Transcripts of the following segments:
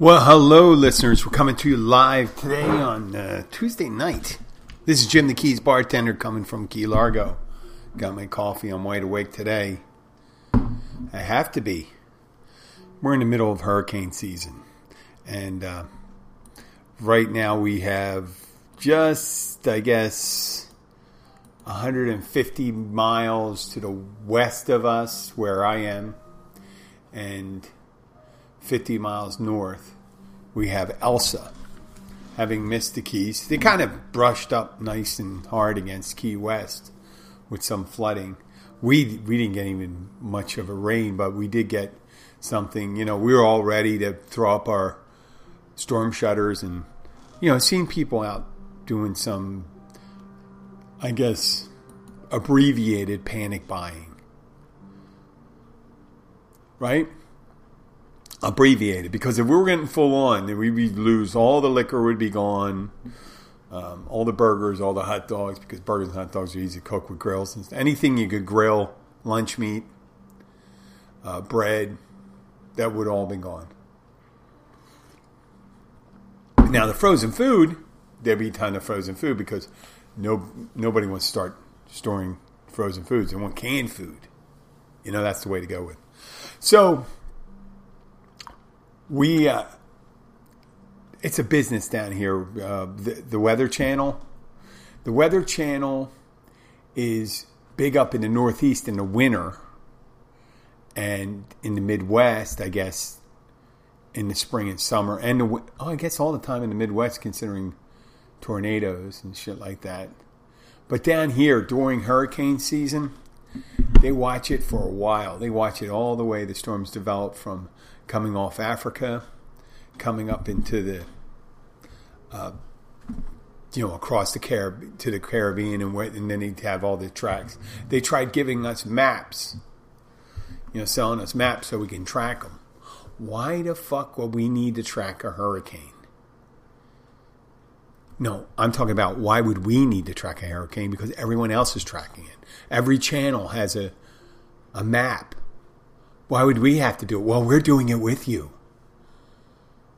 Well, hello, listeners. We're coming to you live today on uh, Tuesday night. This is Jim the Keys bartender coming from Key Largo. Got my coffee. I'm wide awake today. I have to be. We're in the middle of hurricane season. And uh, right now we have just, I guess, 150 miles to the west of us where I am. And 50 miles north, we have Elsa having missed the Keys. They kind of brushed up nice and hard against Key West with some flooding. We we didn't get even much of a rain, but we did get something. You know, we were all ready to throw up our storm shutters and you know, seeing people out doing some I guess abbreviated panic buying. Right? Abbreviated because if we were getting full on, then we'd lose all the liquor would be gone, um, all the burgers, all the hot dogs because burgers and hot dogs are easy to cook with grills. And anything you could grill, lunch meat, uh, bread, that would all be gone. Now the frozen food, there'd be a ton of frozen food because no nobody wants to start storing frozen foods. They want canned food. You know that's the way to go with. So we uh, it's a business down here. Uh, the, the Weather Channel, the Weather Channel is big up in the Northeast in the winter, and in the Midwest, I guess, in the spring and summer, and the, oh, I guess all the time in the Midwest, considering tornadoes and shit like that. But down here during hurricane season, they watch it for a while. They watch it all the way the storms develop from coming off Africa, coming up into the, uh, you know, across the Carib- to the Caribbean, and, and then they'd have all the tracks. They tried giving us maps, you know, selling us maps so we can track them. Why the fuck would we need to track a hurricane? No, I'm talking about why would we need to track a hurricane? Because everyone else is tracking it. Every channel has a a map why would we have to do it? Well, we're doing it with you.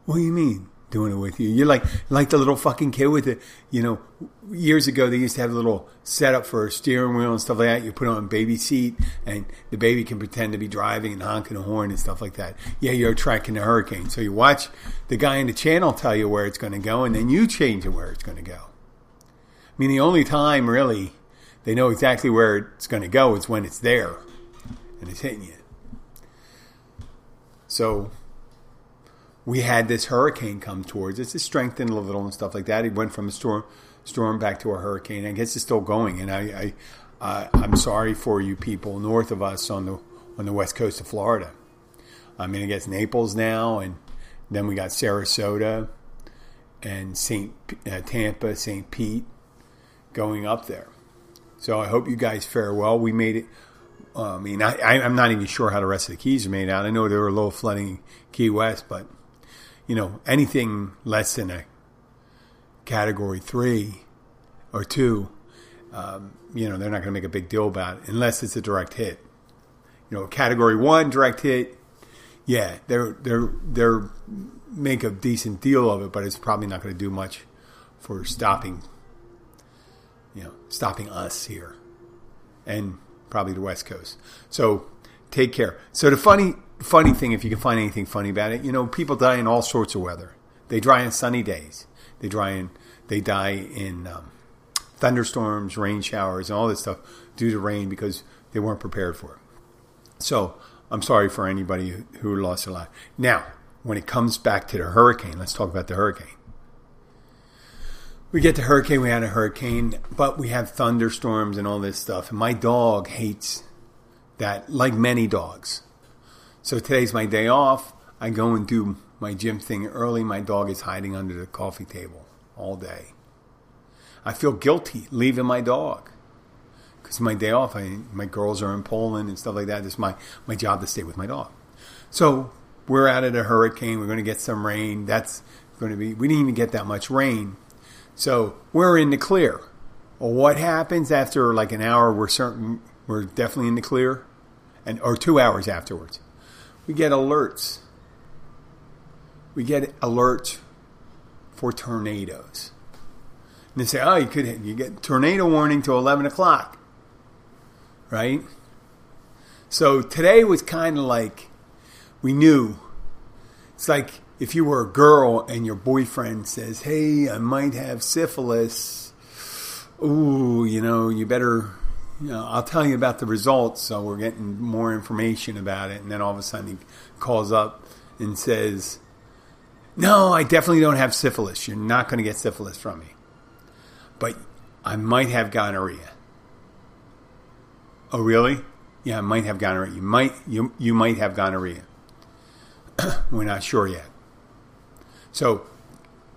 What do you mean doing it with you? You're like like the little fucking kid with it. You know, years ago they used to have a little setup for a steering wheel and stuff like that. You put on a baby seat, and the baby can pretend to be driving and honking a horn and stuff like that. Yeah, you're tracking the hurricane. So you watch the guy in the channel tell you where it's going to go, and then you change it where it's going to go. I mean, the only time really they know exactly where it's going to go is when it's there and it's hitting you. So we had this hurricane come towards us. It strengthened a little and stuff like that. It went from a storm storm back to a hurricane. I guess it's still going. And I, I uh, I'm sorry for you people north of us on the on the west coast of Florida. I mean, I guess Naples now, and then we got Sarasota and Saint uh, Tampa, Saint Pete going up there. So I hope you guys fare well. We made it. I mean, I, I'm not even sure how the rest of the keys are made out. I know there were low flooding Key West, but you know, anything less than a category three or two, um, you know, they're not going to make a big deal about it unless it's a direct hit. You know, category one direct hit, yeah, they're they're they're make a decent deal of it, but it's probably not going to do much for stopping, you know, stopping us here, and probably the West Coast. So take care. So the funny funny thing, if you can find anything funny about it, you know, people die in all sorts of weather. They die in sunny days. They die in they die in um, thunderstorms, rain showers, and all this stuff due to rain because they weren't prepared for it. So I'm sorry for anybody who lost a life. Now, when it comes back to the hurricane, let's talk about the hurricane. We get the hurricane, we had a hurricane, but we have thunderstorms and all this stuff. And my dog hates that, like many dogs. So today's my day off. I go and do my gym thing early. My dog is hiding under the coffee table all day. I feel guilty leaving my dog because my day off. I, my girls are in Poland and stuff like that. It's my my job to stay with my dog. So we're out of a hurricane. We're going to get some rain. That's going to be. We didn't even get that much rain, so we're in the clear. Well, what happens after like an hour? We're certain we're definitely in the clear, and or two hours afterwards, we get alerts. We get alerts for tornadoes. And they say, oh, you could you get tornado warning to 11 o'clock, right? So today was kind of like we knew. It's like if you were a girl and your boyfriend says, hey, I might have syphilis. Ooh, you know, you better, you know, I'll tell you about the results. So we're getting more information about it. And then all of a sudden he calls up and says, no, I definitely don't have syphilis. You're not going to get syphilis from me. But I might have gonorrhea. Oh, really? Yeah, I might have gonorrhea. You might you you might have gonorrhea. We're not sure yet. So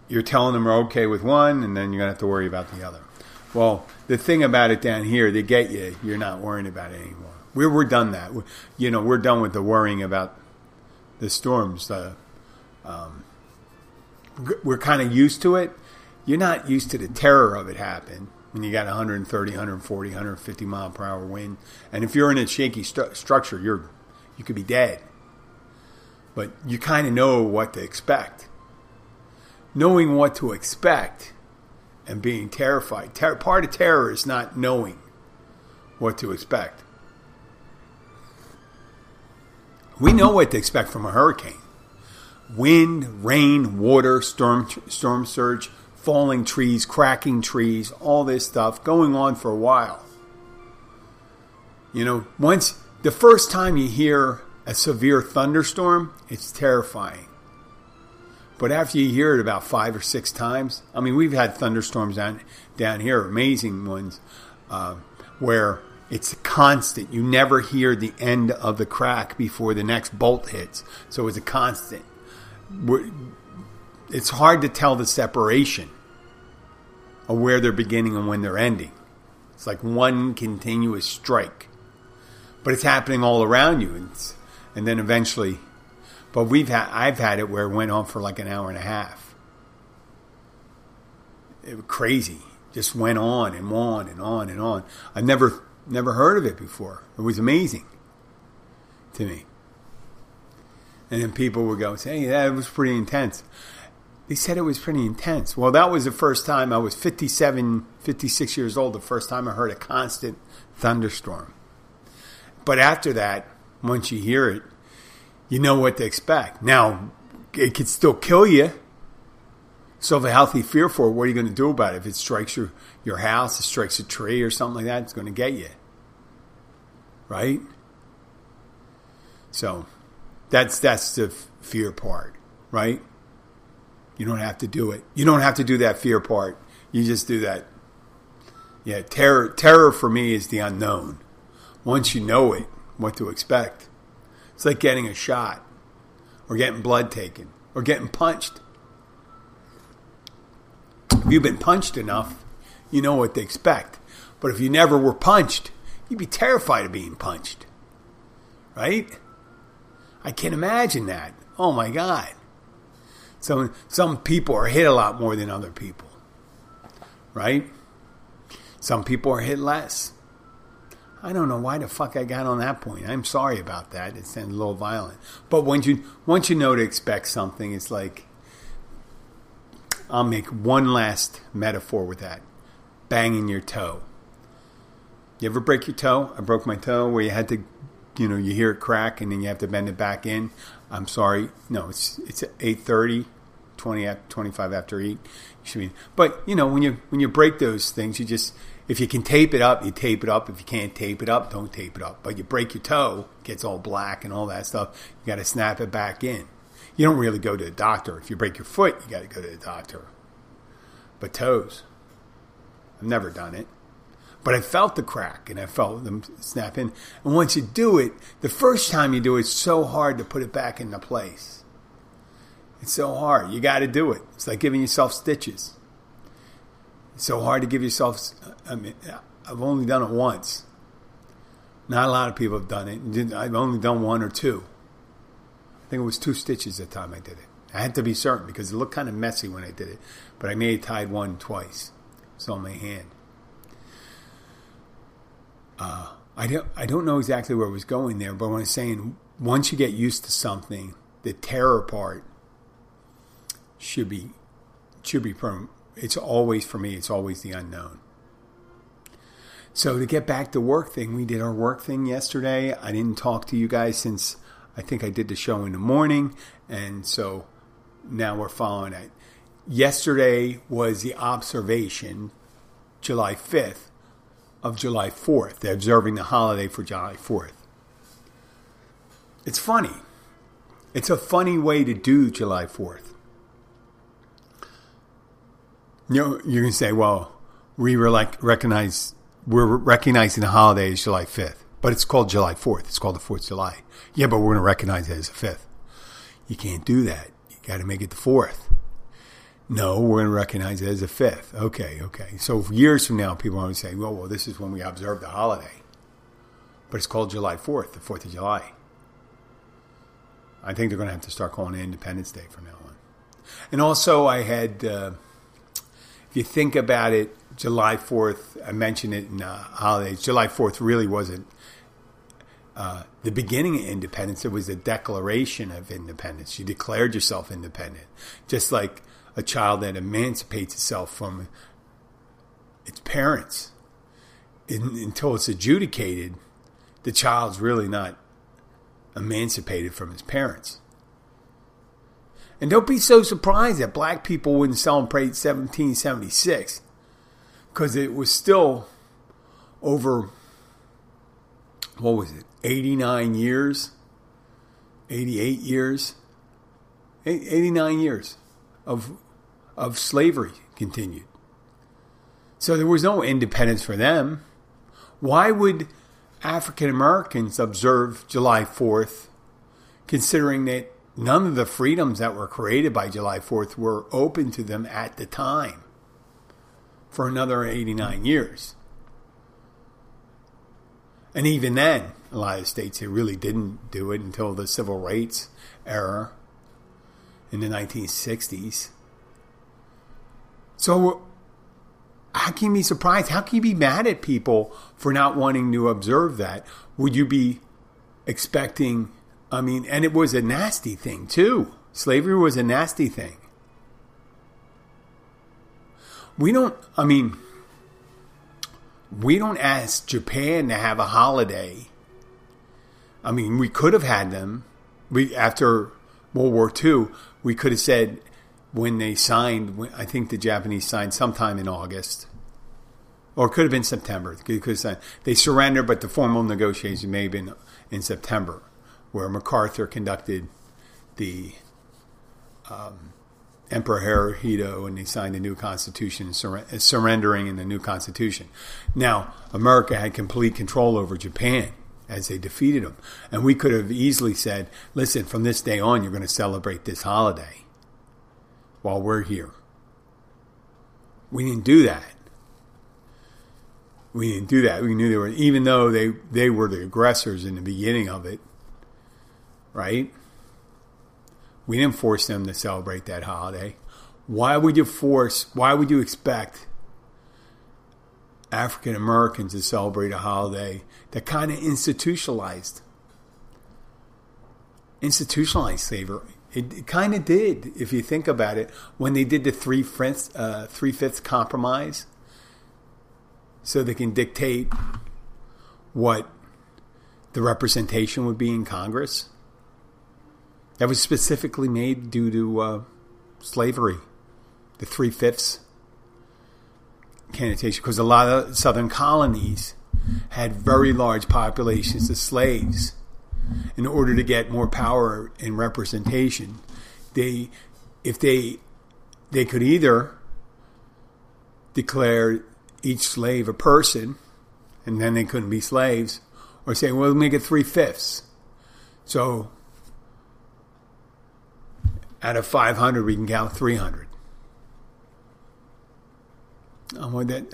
you're telling them we're okay with one, and then you're gonna have to worry about the other. Well, the thing about it down here, they get you. You're not worrying about it anymore. We're we're done that. you know, we're done with the worrying about the storms. The um, we're kind of used to it. You're not used to the terror of it happen when you got 130, 140, 150 mile per hour wind, and if you're in a shaky structure, you're you could be dead. But you kind of know what to expect. Knowing what to expect and being terrified. Ter- part of terror is not knowing what to expect. We know what to expect from a hurricane wind, rain, water, storm, storm surge, falling trees, cracking trees, all this stuff going on for a while. You know, once the first time you hear a severe thunderstorm, it's terrifying. But after you hear it about five or six times, I mean, we've had thunderstorms down, down here, amazing ones, uh, where it's constant. You never hear the end of the crack before the next bolt hits. So it's a constant it's hard to tell the separation of where they're beginning and when they're ending. It's like one continuous strike, but it's happening all around you, and, and then eventually. But we've had I've had it where it went on for like an hour and a half. It was crazy. Just went on and on and on and on. I've never never heard of it before. It was amazing to me. And then people would go, say, hey, that was pretty intense. They said it was pretty intense. Well, that was the first time I was 57, 56 years old, the first time I heard a constant thunderstorm. But after that, once you hear it, you know what to expect. Now, it could still kill you. So, if a healthy fear for it, what are you going to do about it? If it strikes your, your house, it strikes a tree or something like that, it's going to get you. Right? So, that's that's the fear part, right? You don't have to do it. You don't have to do that fear part. You just do that. Yeah, terror terror for me is the unknown. Once you know it, what to expect. It's like getting a shot or getting blood taken or getting punched. If you've been punched enough, you know what to expect. But if you never were punched, you'd be terrified of being punched. Right? I can't imagine that. Oh my God. Some some people are hit a lot more than other people. Right? Some people are hit less. I don't know why the fuck I got on that point. I'm sorry about that. It sounds a little violent. But once you once you know to expect something, it's like I'll make one last metaphor with that. Banging your toe. You ever break your toe? I broke my toe where you had to you know you hear it crack and then you have to bend it back in. I'm sorry, no, it's it's eight thirty. 20 25 after 8 you should be but you know when you when you break those things you just if you can tape it up you tape it up if you can't tape it up don't tape it up but you break your toe gets all black and all that stuff you got to snap it back in you don't really go to the doctor if you break your foot you got to go to the doctor but toes i've never done it but I felt the crack and I felt them snap in. And once you do it, the first time you do it, it's so hard to put it back into place. It's so hard. You got to do it. It's like giving yourself stitches. It's so hard to give yourself. I mean, I've only done it once. Not a lot of people have done it. I've only done one or two. I think it was two stitches the time I did it. I had to be certain because it looked kind of messy when I did it. But I may have tied one twice. It's on my hand. Uh, I don't I don't know exactly where I was going there, but when I'm saying once you get used to something, the terror part should be should be from it's always for me it's always the unknown. So to get back to work thing, we did our work thing yesterday. I didn't talk to you guys since I think I did the show in the morning, and so now we're following it. Yesterday was the observation, July 5th, of July 4th. They're observing the holiday for July 4th. It's funny. It's a funny way to do July 4th. You know, going to say, well, we were like recognize we're recognizing the holiday as July 5th, but it's called July 4th. It's called the 4th of July. Yeah, but we're going to recognize it as the 5th. You can't do that. You got to make it the 4th. No, we're going to recognize it as the fifth. Okay, okay. So years from now, people are going to say, well, well, this is when we observe the holiday. But it's called July 4th, the 4th of July. I think they're going to have to start calling it Independence Day from now on. And also, I had, uh, if you think about it, July 4th, I mentioned it in uh, holidays. July 4th really wasn't uh, the beginning of independence. It was a declaration of independence. You declared yourself independent. Just like a child that emancipates itself from its parents in, until it's adjudicated, the child's really not emancipated from his parents. And don't be so surprised that black people wouldn't celebrate 1776 because it was still over, what was it, 89 years? 88 years? 89 years of of slavery continued. So there was no independence for them. Why would African Americans observe July 4th, considering that none of the freedoms that were created by July 4th were open to them at the time for another 89 years? And even then, a lot of states they really didn't do it until the civil rights era in the 1960s. So, how can you be surprised? How can you be mad at people for not wanting to observe that? Would you be expecting? I mean, and it was a nasty thing too. Slavery was a nasty thing. We don't, I mean, we don't ask Japan to have a holiday. I mean, we could have had them. We after World War II, we could have said when they signed. I think the Japanese signed sometime in August, or it could have been September. Because uh, they surrendered, but the formal negotiation may have been in September, where MacArthur conducted the um, Emperor Hirohito, and he signed a new constitution, sur- surrendering in the new constitution. Now, America had complete control over Japan as they defeated them. And we could have easily said, listen, from this day on, you're going to celebrate this holiday while we're here. We didn't do that. We didn't do that. We knew they were, even though they, they were the aggressors in the beginning of it, right? We didn't force them to celebrate that holiday. Why would you force, why would you expect African Americans to celebrate a holiday that kind of institutionalized institutionalized slavery. It, it kind of did, if you think about it, when they did the three fifths uh, three fifths compromise, so they can dictate what the representation would be in Congress. That was specifically made due to uh, slavery, the three fifths candidatation, because a lot of southern colonies had very large populations of slaves. In order to get more power and representation, they, if they, they could either declare each slave a person, and then they couldn't be slaves, or say, well, we'll make it three fifths. So out of 500, we can count 300.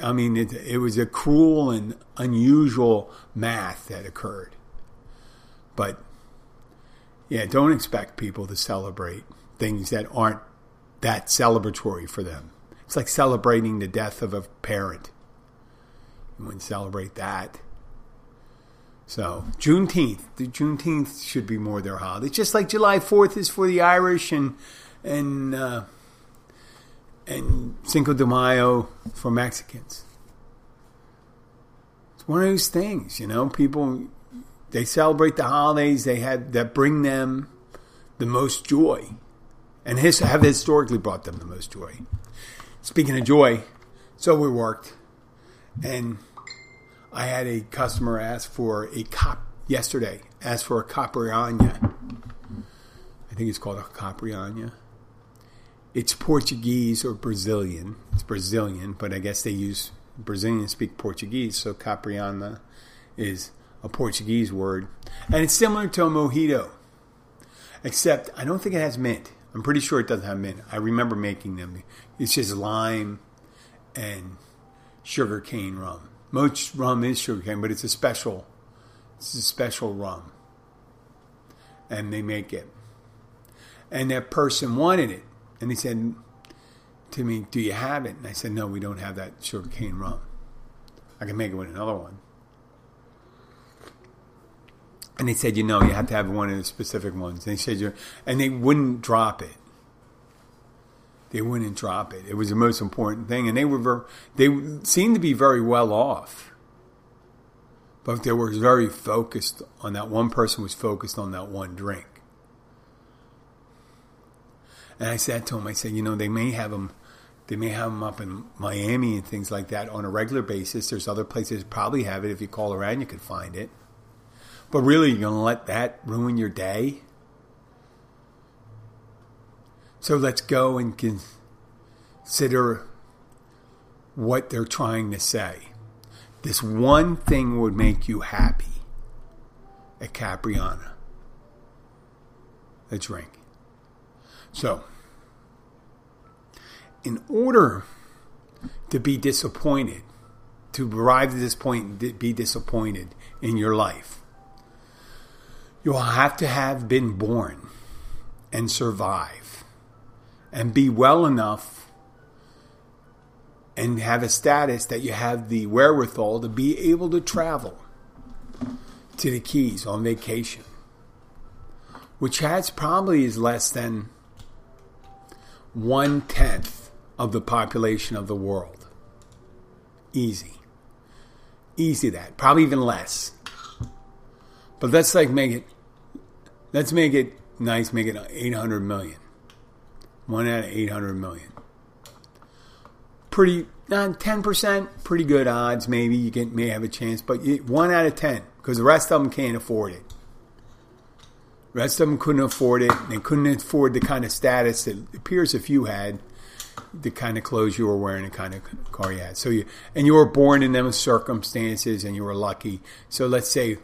I mean, it, it was a cruel and unusual math that occurred. But yeah, don't expect people to celebrate things that aren't that celebratory for them. It's like celebrating the death of a parent. You wouldn't celebrate that. So Juneteenth, the Juneteenth should be more their holiday. Just like July Fourth is for the Irish and and uh, and Cinco de Mayo for Mexicans. It's one of those things, you know. People they celebrate the holidays they had that bring them the most joy, and his, have historically brought them the most joy. Speaking of joy, so we worked, and I had a customer ask for a cop yesterday. ask for a capriana. I think it's called a capriana. It's Portuguese or Brazilian. It's Brazilian, but I guess they use Brazilians speak Portuguese, so capriana is a Portuguese word, and it's similar to a mojito, except I don't think it has mint. I'm pretty sure it doesn't have mint. I remember making them. It's just lime and sugar cane rum. Most rum is sugarcane, but it's a special, it's a special rum, and they make it. And that person wanted it, and he said to me, "Do you have it?" And I said, "No, we don't have that sugarcane rum. I can make it with another one." And they said, "You know, you have to have one of the specific ones." And they said, "You," and they wouldn't drop it they wouldn't drop it. It was the most important thing, and they were very, they seemed to be very well off, but they were very focused on that. One person was focused on that one drink, and I said to him, I said, you know, they may have them. They may have them up in Miami and things like that on a regular basis. There's other places probably have it. If you call around, you could find it. But really, you're to let that ruin your day? So let's go and consider what they're trying to say. This one thing would make you happy at Capriana a drink. So, in order to be disappointed, to arrive at this point and be disappointed in your life, you'll have to have been born and survive and be well enough and have a status that you have the wherewithal to be able to travel to the Keys on vacation, which has probably is less than one tenth of the population of the world. Easy. Easy that. Probably even less. But let's like make it let's make it nice, make it 800 million. One out of 800 million. Pretty, not 10%, pretty good odds. Maybe you can, may have a chance, but one out of 10 because the rest of them can't afford it. The rest of them couldn't afford it. They couldn't afford the kind of status that appears if you had the kind of clothes you were wearing, the kind of car you had. So you and you were born in them circumstances, and you were lucky. So let's say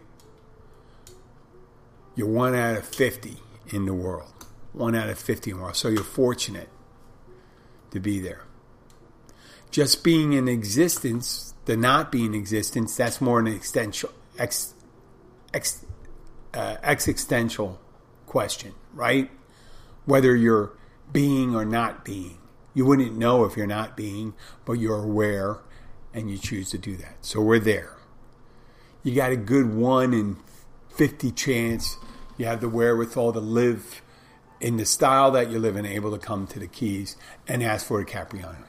you're one out of fifty in the world one out of 50 more. So you're fortunate to be there. Just being in existence, the not being in existence, that's more an existential, ex, ex, uh, existential question, right? Whether you're being or not being. You wouldn't know if you're not being, but you're aware and you choose to do that. So we're there. You got a good 1 in 50 chance. You have the wherewithal to live in the style that you live in, able to come to the Keys and ask for a Capriana.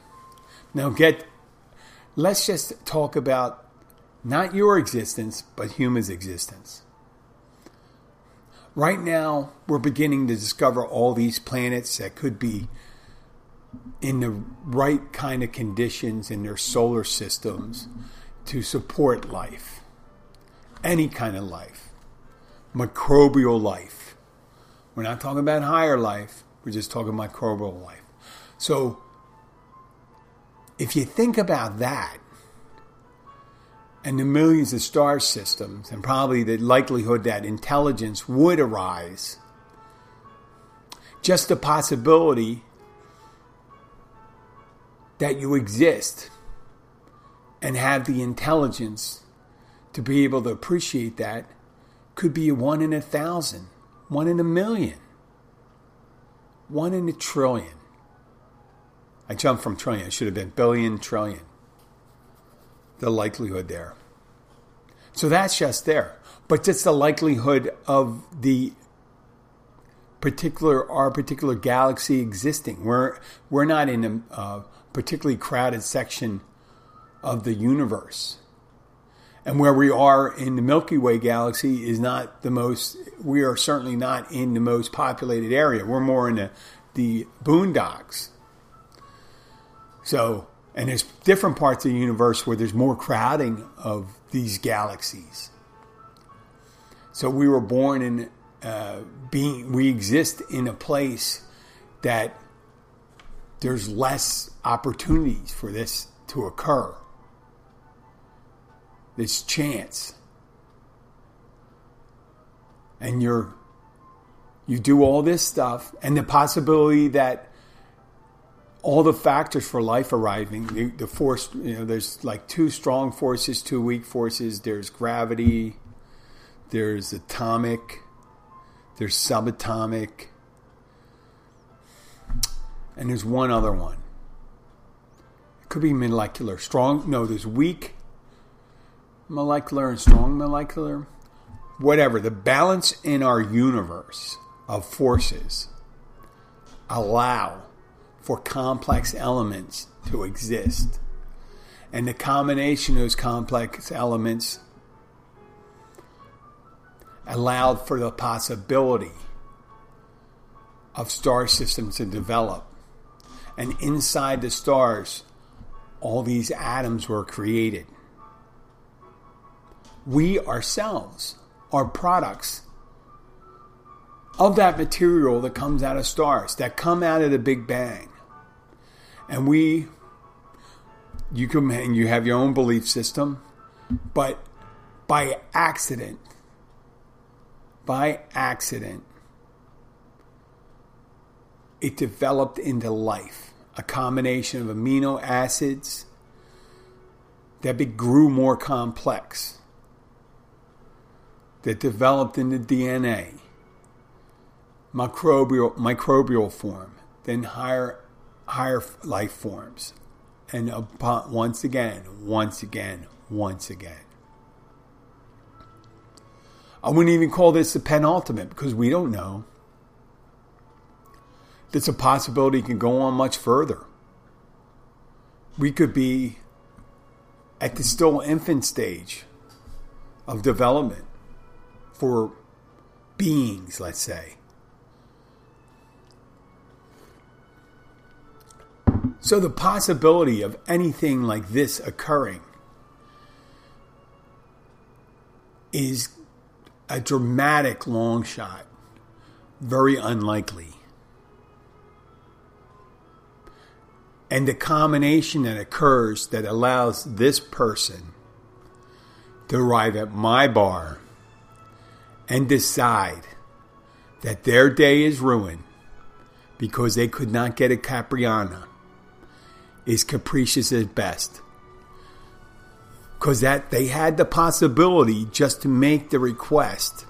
Now, get let's just talk about not your existence, but human's existence. Right now, we're beginning to discover all these planets that could be in the right kind of conditions in their solar systems to support life. Any kind of life. Microbial life. We're not talking about higher life, we're just talking microbial life. So, if you think about that, and the millions of star systems, and probably the likelihood that intelligence would arise, just the possibility that you exist and have the intelligence to be able to appreciate that could be one in a thousand, one in a million, one in a trillion. I jumped from trillion, it should have been billion, trillion. The likelihood there. So that's just there. But just the likelihood of the particular our particular galaxy existing. We're we're not in a uh, particularly crowded section of the universe. And where we are in the Milky Way galaxy is not the most, we are certainly not in the most populated area. We're more in the, the boondocks. So, and there's different parts of the universe where there's more crowding of these galaxies. So we were born in uh, being, we exist in a place that there's less opportunities for this to occur. This chance. And you're you do all this stuff and the possibility that all the factors for life arriving the, the force you know there's like two strong forces two weak forces there's gravity there's atomic there's subatomic and there's one other one. It could be molecular. Strong, no, there's weak molecular and strong molecular. Whatever. The balance in our universe of forces allow for complex elements to exist. And the combination of those complex elements allowed for the possibility of star systems to develop and inside the stars, all these atoms were created. We ourselves are products of that material that comes out of stars, that come out of the Big Bang. And we, you can, and you have your own belief system, but by accident, by accident, it developed into life, a combination of amino acids that grew more complex, that developed in the DNA, microbial, microbial form, then higher, higher life forms, and upon, once again, once again, once again. I wouldn't even call this the penultimate because we don't know it's a possibility can go on much further. We could be at the still infant stage of development for beings, let's say. So the possibility of anything like this occurring is a dramatic long shot, very unlikely. and the combination that occurs that allows this person to arrive at my bar and decide that their day is ruined because they could not get a Capriana is capricious at best. Because that they had the possibility just to make the request.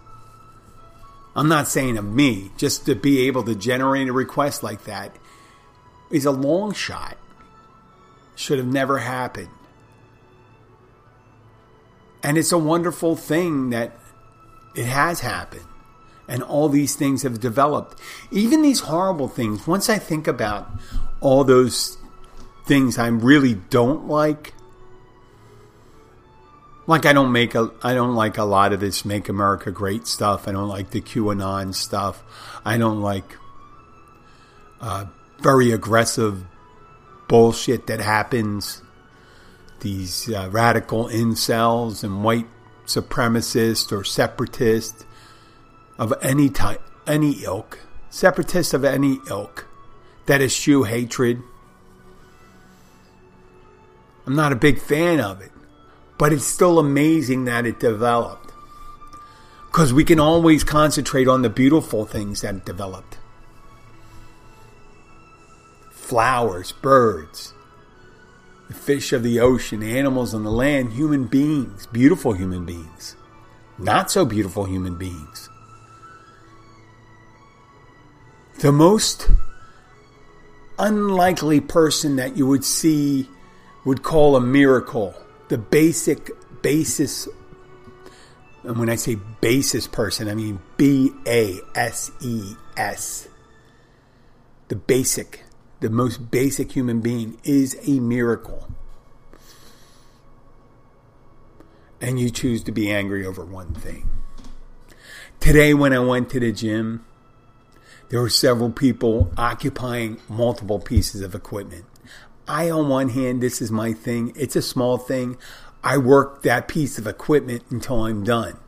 I'm not saying of me, just to be able to generate a request like that is a long shot. Should have never happened. And it's a wonderful thing that it has happened. And all these things have developed. Even these horrible things, once I think about all those things I really don't like, Like I don't make a I don't like a lot of this make America great stuff. I don't like the QAnon stuff. I don't like uh, very aggressive bullshit that happens. These uh, radical incels and white supremacists or separatist of any type, any ilk, separatists of any ilk that eschew hatred. I'm not a big fan of it, but it's still amazing that it developed. Because we can always concentrate on the beautiful things that developed flowers, birds, the fish of the ocean, animals on the land, human beings, beautiful human beings, not so beautiful human beings. The most unlikely person that you would see would call a miracle, the basic basis. And when I say basis person, I mean B A S E S. The basic the most basic human being, is a miracle. And you choose to be angry over one thing. Today, when I went to the gym, there were several people occupying multiple pieces of equipment. I, on one hand, this is my thing. It's a small thing. I work that piece of equipment until I'm done.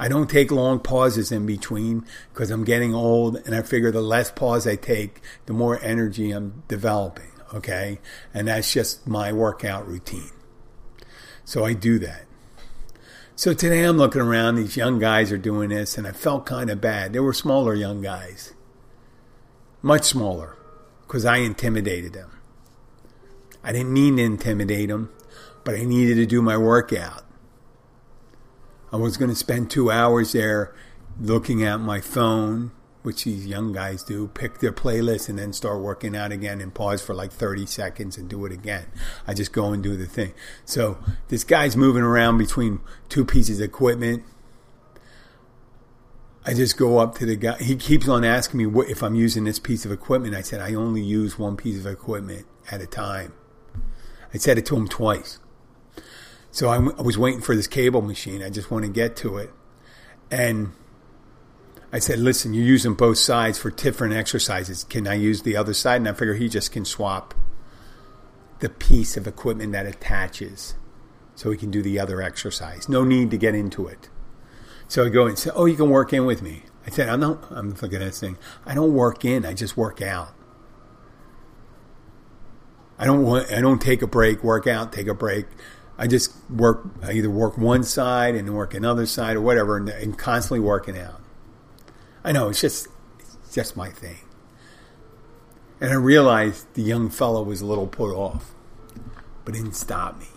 I don't take long pauses in between because I'm getting old and I figure the less pause I take, the more energy I'm developing. Okay. And that's just my workout routine. So I do that. So today I'm looking around, these young guys are doing this, and I felt kind of bad. They were smaller young guys, much smaller, because I intimidated them. I didn't mean to intimidate them, but I needed to do my workout. I was going to spend two hours there looking at my phone, which these young guys do, pick their playlist and then start working out again and pause for like 30 seconds and do it again. I just go and do the thing. So this guy's moving around between two pieces of equipment. I just go up to the guy. He keeps on asking me what, if I'm using this piece of equipment. I said, I only use one piece of equipment at a time. I said it to him twice. So I, I was waiting for this cable machine. I just want to get to it. And I said, listen, you're using both sides for different exercises. Can I use the other side? And I figure he just can swap the piece of equipment that attaches so he can do the other exercise. No need to get into it. So I go and say, oh, you can work in with me. I said, I'm not, I'm looking at this thing. I don't work in, I just work out. I don't want, I don't take a break, work out, take a break. I just work, I either work one side and work another side or whatever, and, and constantly working out. I know it's just, it's just my thing. And I realized the young fellow was a little put off, but didn't stop me.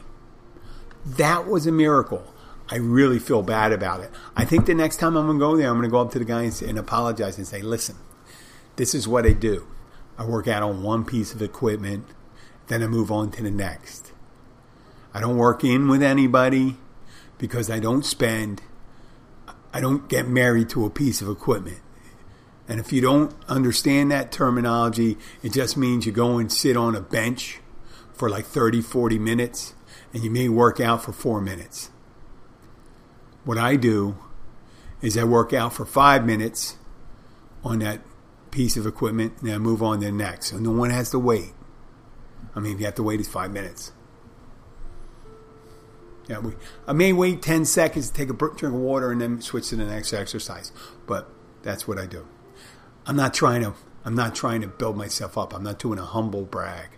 That was a miracle. I really feel bad about it. I think the next time I'm going to go there, I'm going to go up to the guy and, and apologize and say, listen, this is what I do. I work out on one piece of equipment, then I move on to the next. I don't work in with anybody because I don't spend, I don't get married to a piece of equipment. And if you don't understand that terminology, it just means you go and sit on a bench for like 30, 40 minutes and you may work out for four minutes. What I do is I work out for five minutes on that piece of equipment and I move on to the next. So no one has to wait. I mean, if you have to wait, it's five minutes. Yeah, we, I may wait 10 seconds to take a drink of water and then switch to the next exercise, but that's what I do. I'm not trying to I'm not trying to build myself up. I'm not doing a humble brag.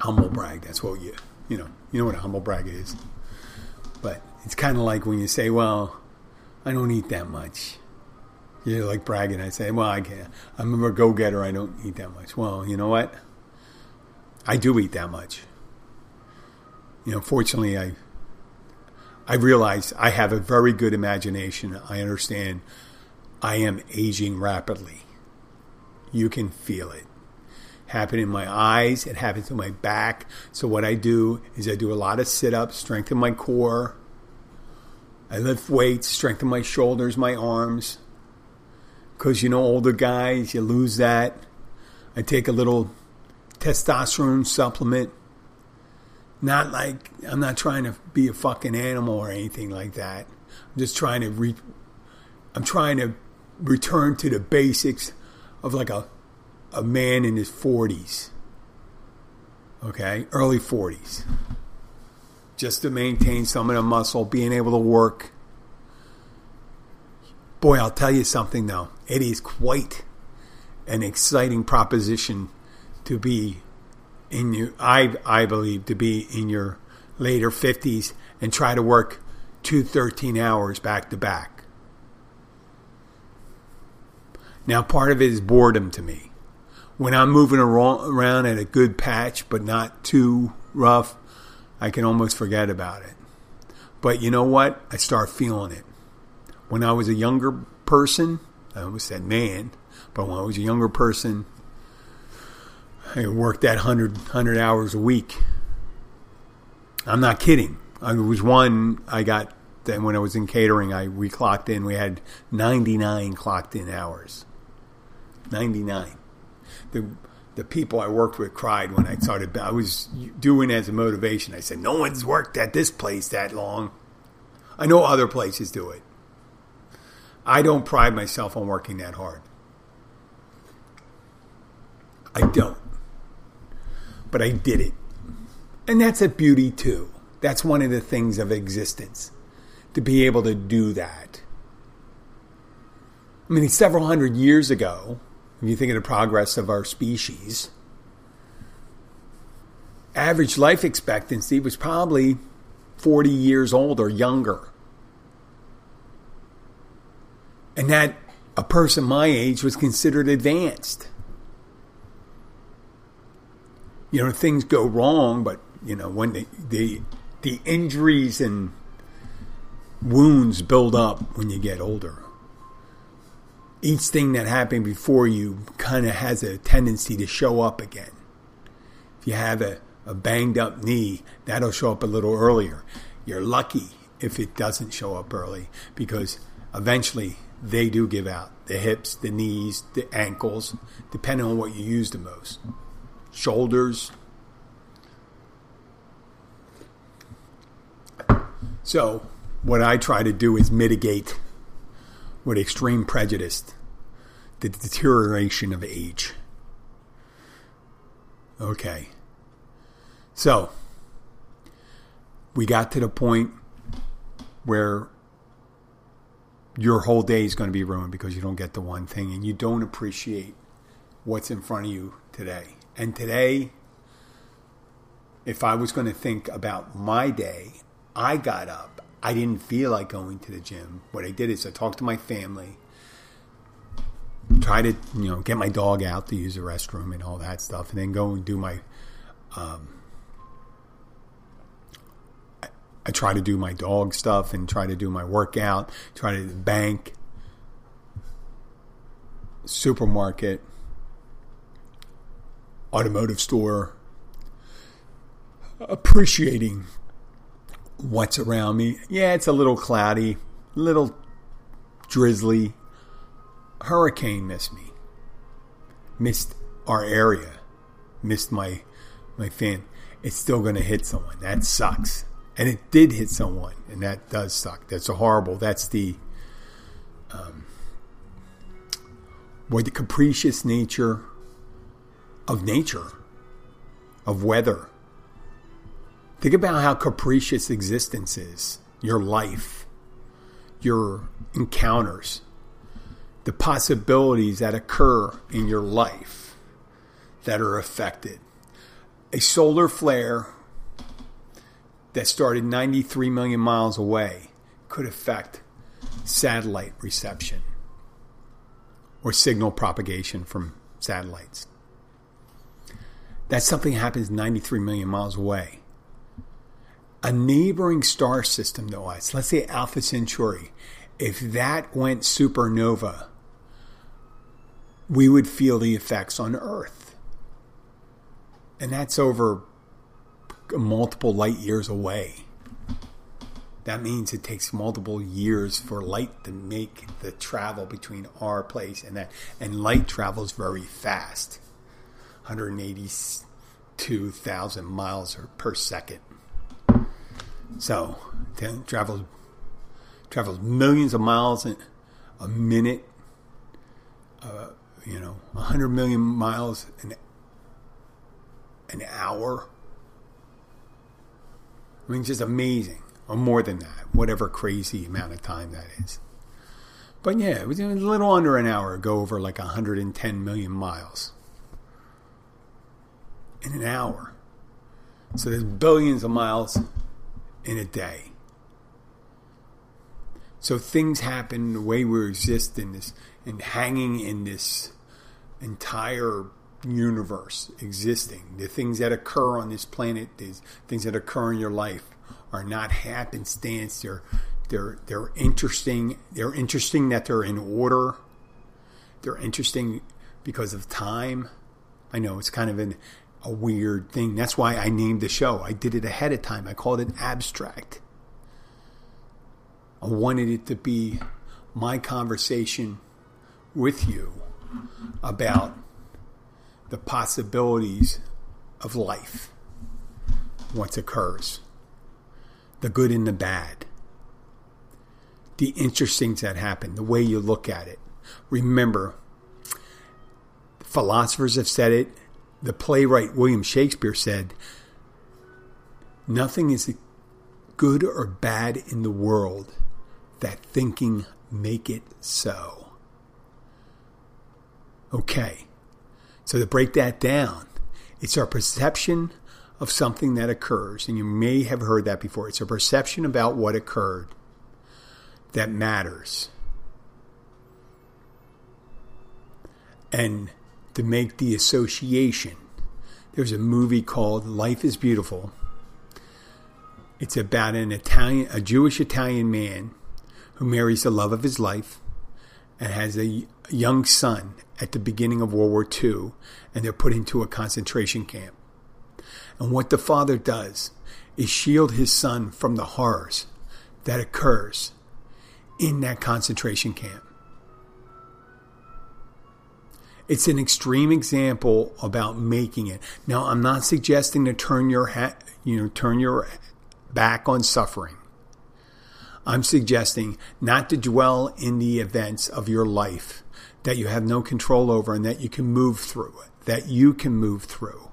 Humble brag, that's what you you know, you know what a humble brag is. But it's kind of like when you say, "Well, I don't eat that much." You're like bragging. I say, "Well, I can't. I'm a go-getter. I don't eat that much." Well, you know what? I do eat that much you know, fortunately, I I realize I have a very good imagination. I understand I am aging rapidly. You can feel it happen in my eyes. It happens in my back. So what I do is I do a lot of sit-ups, strengthen my core. I lift weights, strengthen my shoulders, my arms. Because you know, older guys, you lose that. I take a little testosterone supplement Not like I'm not trying to be a fucking animal or anything like that. I'm just trying to re, I'm trying to return to the basics of like a a man in his 40s. Okay, early 40s. Just to maintain some of the muscle, being able to work. Boy, I'll tell you something though. It is quite an exciting proposition to be in your I I believe to be in your later 50s and try to work two 13 hours back to back. Now part of it is boredom to me. When I'm moving around at a good patch but not too rough, I can almost forget about it. But you know what? I start feeling it. When I was a younger person, I almost said man, but when I was a younger person, I worked that 100, 100 hours a week. I'm not kidding. I was one I got then when I was in catering. I we clocked in. We had 99 clocked in hours. 99. The the people I worked with cried when I started. I was doing as a motivation. I said, "No one's worked at this place that long. I know other places do it. I don't pride myself on working that hard. I don't but I did it. And that's a beauty too. That's one of the things of existence to be able to do that. I mean, several hundred years ago, if you think of the progress of our species, average life expectancy was probably 40 years old or younger. And that a person my age was considered advanced you know things go wrong, but you know when the the the injuries and wounds build up when you get older. Each thing that happened before you kind of has a tendency to show up again. If you have a, a banged up knee, that'll show up a little earlier. You're lucky if it doesn't show up early because eventually they do give out. The hips, the knees, the ankles, depending on what you use the most shoulders. So, what I try to do is mitigate with extreme prejudice the deterioration of age. Okay. So, we got to the point where your whole day is going to be ruined because you don't get the one thing and you don't appreciate what's in front of you today. And today, if I was going to think about my day, I got up. I didn't feel like going to the gym. What I did is I talked to my family, try to you know get my dog out to use the restroom and all that stuff, and then go and do my. Um, I, I try to do my dog stuff and try to do my workout. Try to bank, supermarket automotive store, appreciating what's around me. Yeah, it's a little cloudy, little drizzly. Hurricane missed me, missed our area, missed my my fan. It's still going to hit someone. That sucks, and it did hit someone, and that does suck. That's a horrible. That's the um, boy, the capricious nature of nature, of weather. Think about how capricious existence is, your life, your encounters, the possibilities that occur in your life that are affected. A solar flare that started 93 million miles away could affect satellite reception or signal propagation from satellites. That something happens 93 million miles away. A neighboring star system to us, let's say Alpha Centauri, if that went supernova, we would feel the effects on Earth. And that's over multiple light years away. That means it takes multiple years for light to make the travel between our place and that. And light travels very fast. 180 2,000 miles per second. So, travels travels millions of miles in a minute. Uh, you know, 100 million miles an an hour. I mean, just amazing, or more than that, whatever crazy amount of time that is. But yeah, it was a little under an hour. Go over like 110 million miles in an hour. So there's billions of miles in a day. So things happen the way we exist in this and hanging in this entire universe existing. The things that occur on this planet, these things that occur in your life are not happenstance. They're they're they're interesting. They're interesting that they're in order. They're interesting because of time. I know it's kind of an, a weird thing. That's why I named the show. I did it ahead of time. I called it abstract. I wanted it to be my conversation with you about the possibilities of life, what occurs, the good and the bad, the interesting things that happen, the way you look at it. Remember, philosophers have said it. The playwright William Shakespeare said, Nothing is good or bad in the world that thinking make it so. Okay. So to break that down, it's our perception of something that occurs, and you may have heard that before. It's a perception about what occurred that matters. And to make the association, there's a movie called Life is Beautiful. It's about an Italian, a Jewish Italian man who marries the love of his life and has a young son at the beginning of World War II, and they're put into a concentration camp. And what the father does is shield his son from the horrors that occurs in that concentration camp. It's an extreme example about making it. Now, I'm not suggesting to turn your ha- you know turn your back on suffering. I'm suggesting not to dwell in the events of your life that you have no control over and that you can move through that you can move through.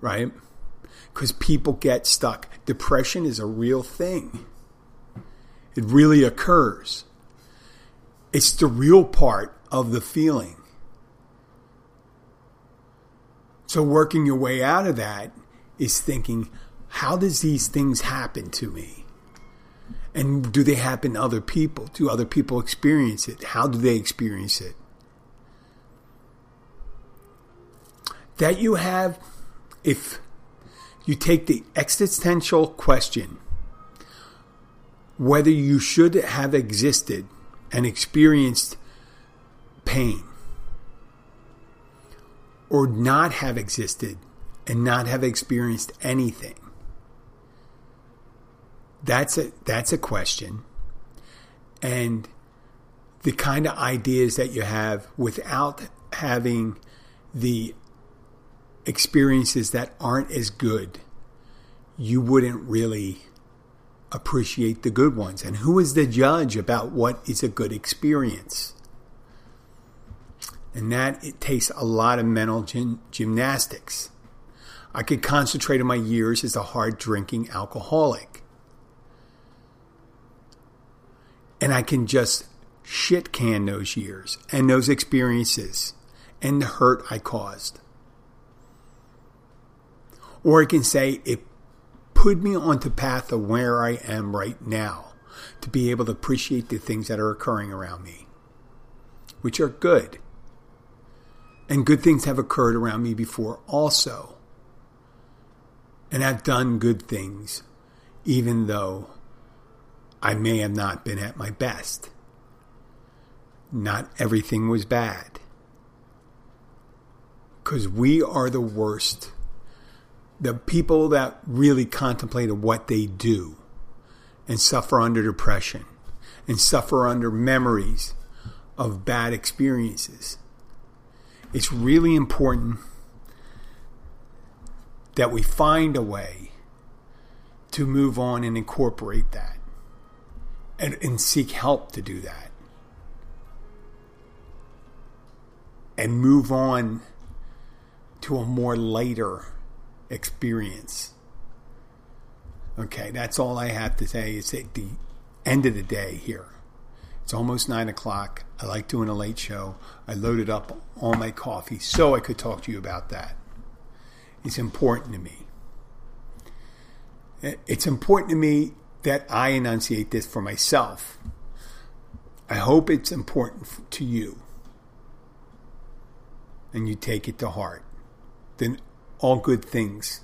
Right? Because people get stuck. Depression is a real thing, it really occurs. It's the real part of the feeling. So, working your way out of that is thinking, how does these things happen to me? And do they happen to other people? Do other people experience it? How do they experience it? That you have, if you take the existential question, whether you should have existed and experienced pain, or not have existed and not have experienced anything that's a that's a question. And the kind of ideas that you have without having the experiences that aren't as good, you wouldn't really appreciate the good ones. And who is the judge about what is a good experience? And that it takes a lot of mental gym- gymnastics. I could concentrate on my years as a hard drinking alcoholic. and I can just shit can those years and those experiences and the hurt I caused. Or I can say it put me onto the path of where I am right now to be able to appreciate the things that are occurring around me, which are good. And good things have occurred around me before also. And I've done good things, even though I may have not been at my best. Not everything was bad. Because we are the worst. The people that really contemplated what they do and suffer under depression and suffer under memories of bad experiences. It's really important that we find a way to move on and incorporate that and, and seek help to do that and move on to a more lighter experience. Okay, that's all I have to say. is at the end of the day here. It's almost nine o'clock. I like doing a late show. I loaded up all my coffee so I could talk to you about that. It's important to me. It's important to me that I enunciate this for myself. I hope it's important to you and you take it to heart. Then all good things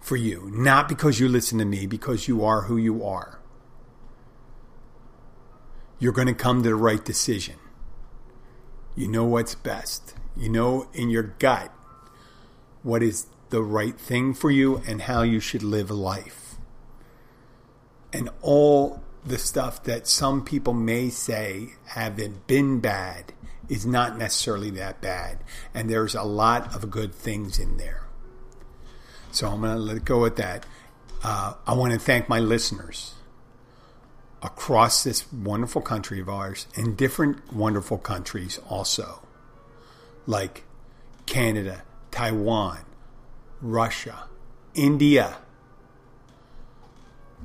for you. Not because you listen to me, because you are who you are. You're going to come to the right decision. You know what's best. You know in your gut what is the right thing for you and how you should live life. And all the stuff that some people may say haven't been bad is not necessarily that bad. And there's a lot of good things in there. So I'm going to let go at that. Uh, I want to thank my listeners across this wonderful country of ours and different wonderful countries also, like Canada, Taiwan, Russia, India,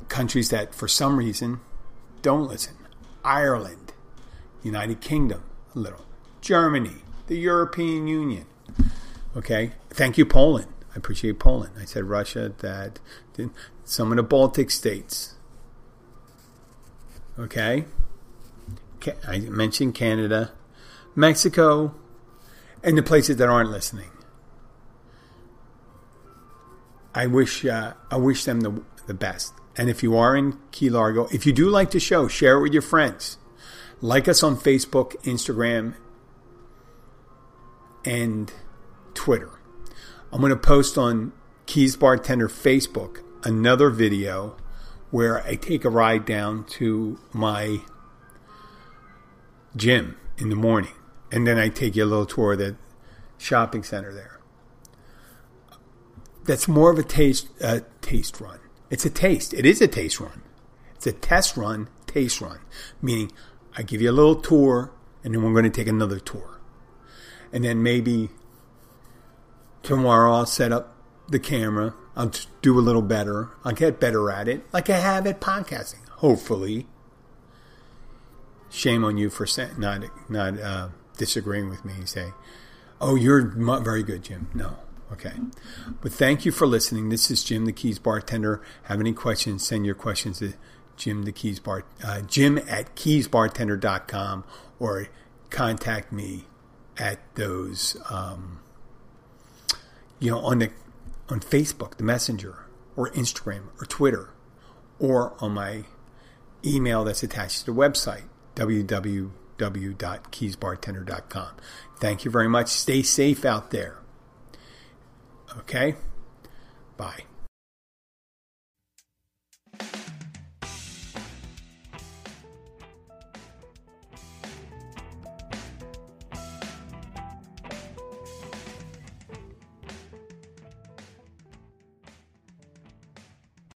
countries that for some reason don't listen, Ireland, United Kingdom, a little, Germany, the European Union. Okay, thank you, Poland. I appreciate Poland. I said Russia, that some of the Baltic states. Okay, I mentioned Canada, Mexico, and the places that aren't listening. I wish uh, I wish them the the best. And if you are in Key Largo, if you do like the show, share it with your friends. Like us on Facebook, Instagram, and Twitter. I'm going to post on Keys Bartender Facebook another video where I take a ride down to my gym in the morning. And then I take you a little tour of the shopping center there. That's more of a taste uh, taste run. It's a taste. It is a taste run. It's a test run, taste run. Meaning I give you a little tour and then we're going to take another tour and then maybe tomorrow I'll set up the camera. I'll do a little better. I'll get better at it, like I have at podcasting. Hopefully. Shame on you for not not uh, disagreeing with me. Say, "Oh, you're very good, Jim." No, okay. But thank you for listening. This is Jim the Keys bartender. Have any questions? Send your questions to Jim the Keys bar uh, Jim at keysbartender.com or contact me at those, um, you know, on the on Facebook, the Messenger, or Instagram, or Twitter, or on my email that's attached to the website www.keysbartender.com. Thank you very much. Stay safe out there. Okay? Bye.